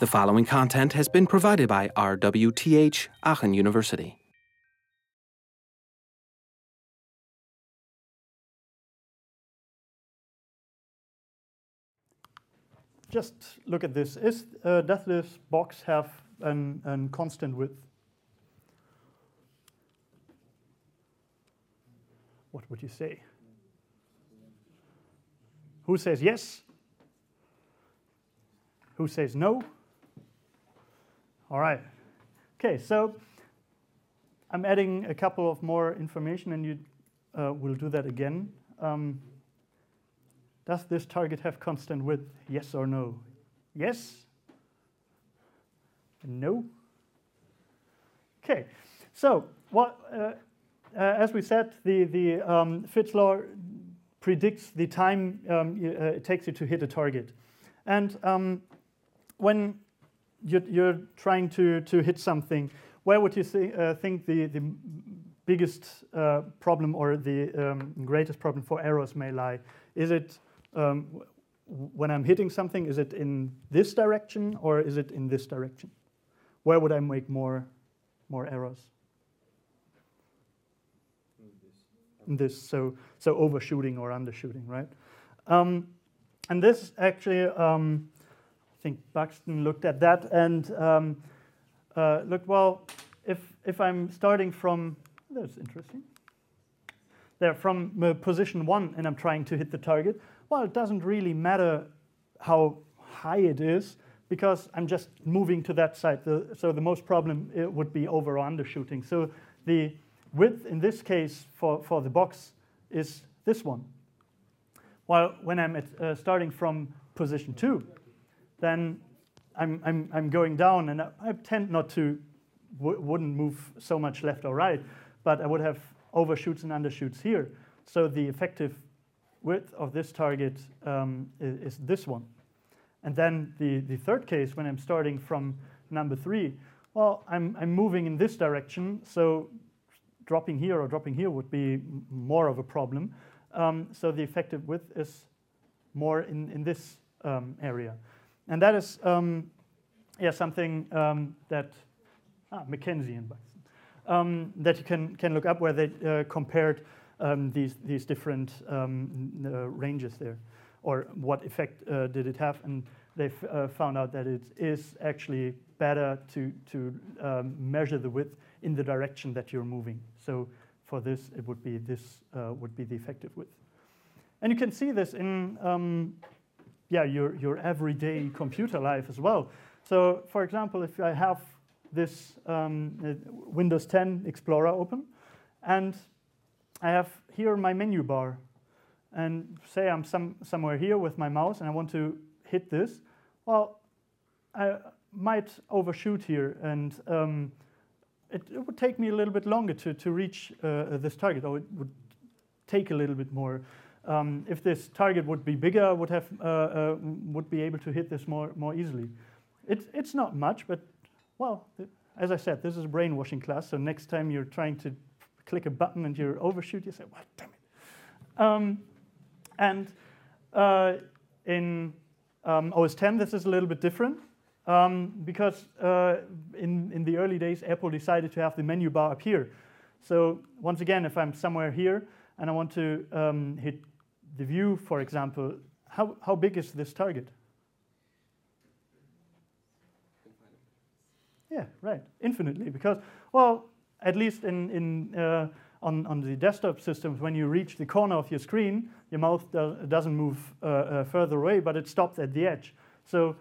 The following content has been provided by RWTH Aachen University. Just look at this. Is, uh, this box have an, an constant width? What would you say? Who says yes? Who says no? All right. Okay, so I'm adding a couple of more information, and you uh, will do that again. Um, does this target have constant width? Yes or no? Yes? No? Okay, so what, uh, uh, as we said, the, the um, Fitts law predicts the time um, uh, it takes you to hit a target. And um, when you're, you're, trying to, to hit something, where would you th uh, think the, the biggest uh, problem or the um, greatest problem for errors may lie? Is it um, when I'm hitting something, is it in this direction or is it in this direction? Where would I make more, more errors? In this, so, so overshooting or undershooting, right? Um, and this actually, um, think Buxton looked at that and um, uh, looked, well, if, if I'm starting from, that's interesting. There, from uh, position one and I'm trying to hit the target, well, it doesn't really matter how high it is because I'm just moving to that side. The, so the most problem it would be over or undershooting. So the width in this case for, for the box is this one. While when I'm at, uh, starting from position two, then I'm, I'm, I'm going down and I, I tend not to, wouldn't move so much left or right, but I would have overshoots and undershoots here. So the effective width of this target um, is, is, this one. And then the, the third case, when I'm starting from number three, well, I'm, I'm moving in this direction, so dropping here or dropping here would be more of a problem. Um, so the effective width is more in, in this um, area. And that is um, yeah, something um, that ah, and Buxton, um, that you can, can look up where they uh, compared um, these, these different um, uh, ranges there, or what effect uh, did it have. And they uh, found out that it is actually better to, to measure the width in the direction that you're moving. So for this, it would be this uh, would be the effective width. And you can see this in um, yeah, your, your everyday computer life as well. So for example, if I have this um, Windows 10 Explorer open, and I have here my menu bar. And say I'm some, somewhere here with my mouse and I want to hit this. Well, I might overshoot here and um, it, it, would take me a little bit longer to, to reach uh, this target, or it would take a little bit more. Um, if this target would be bigger, would, have, uh, uh, would be able to hit this more, more easily. It, it's not much, but well, as I said, this is a brainwashing class, so next time you're trying to click a button and you overshoot, you say, "What? Damn it!" Um, and uh, in um, OS 10, this is a little bit different um, because uh, in in the early days, Apple decided to have the menu bar up here. So once again, if I'm somewhere here and I want to um, hit the view, for example, how how big is this target? Yeah, right, infinitely, because well, at least in, in, uh, on, on the desktop systems, when you reach the corner of your screen, your mouse do doesn't move uh, uh, further away, but it stops at the edge. So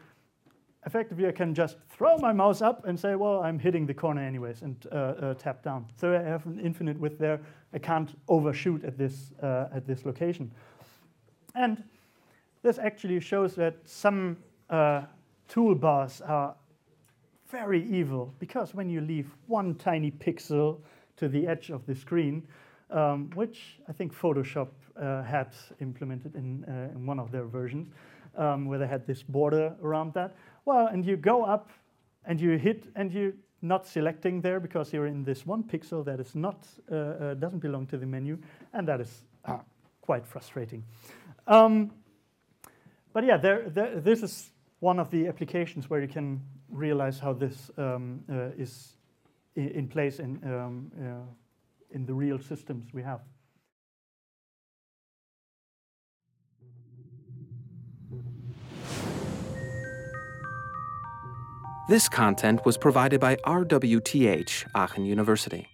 effectively, I can just throw my mouse up and say, well, I'm hitting the corner anyways, and uh, uh, tap down. So I have an infinite width there. I can't overshoot at this, uh, at this location. And this actually shows that some toolbars are very evil because when you leave one tiny pixel to the edge of the screen, um, which I think Photoshop uh, had implemented in, uh, in, one of their versions, um, where they had this border around that. Well, and you go up and you hit, and you're not selecting there because you're in this one pixel that is not uh, uh doesn't belong to the menu, and that is ah, quite frustrating. Um, but yeah, there, there, this is one of the applications where you can realize how this um, uh, is in, in place in, um, uh, in the real systems we have. This content was provided by RWTH Aachen University.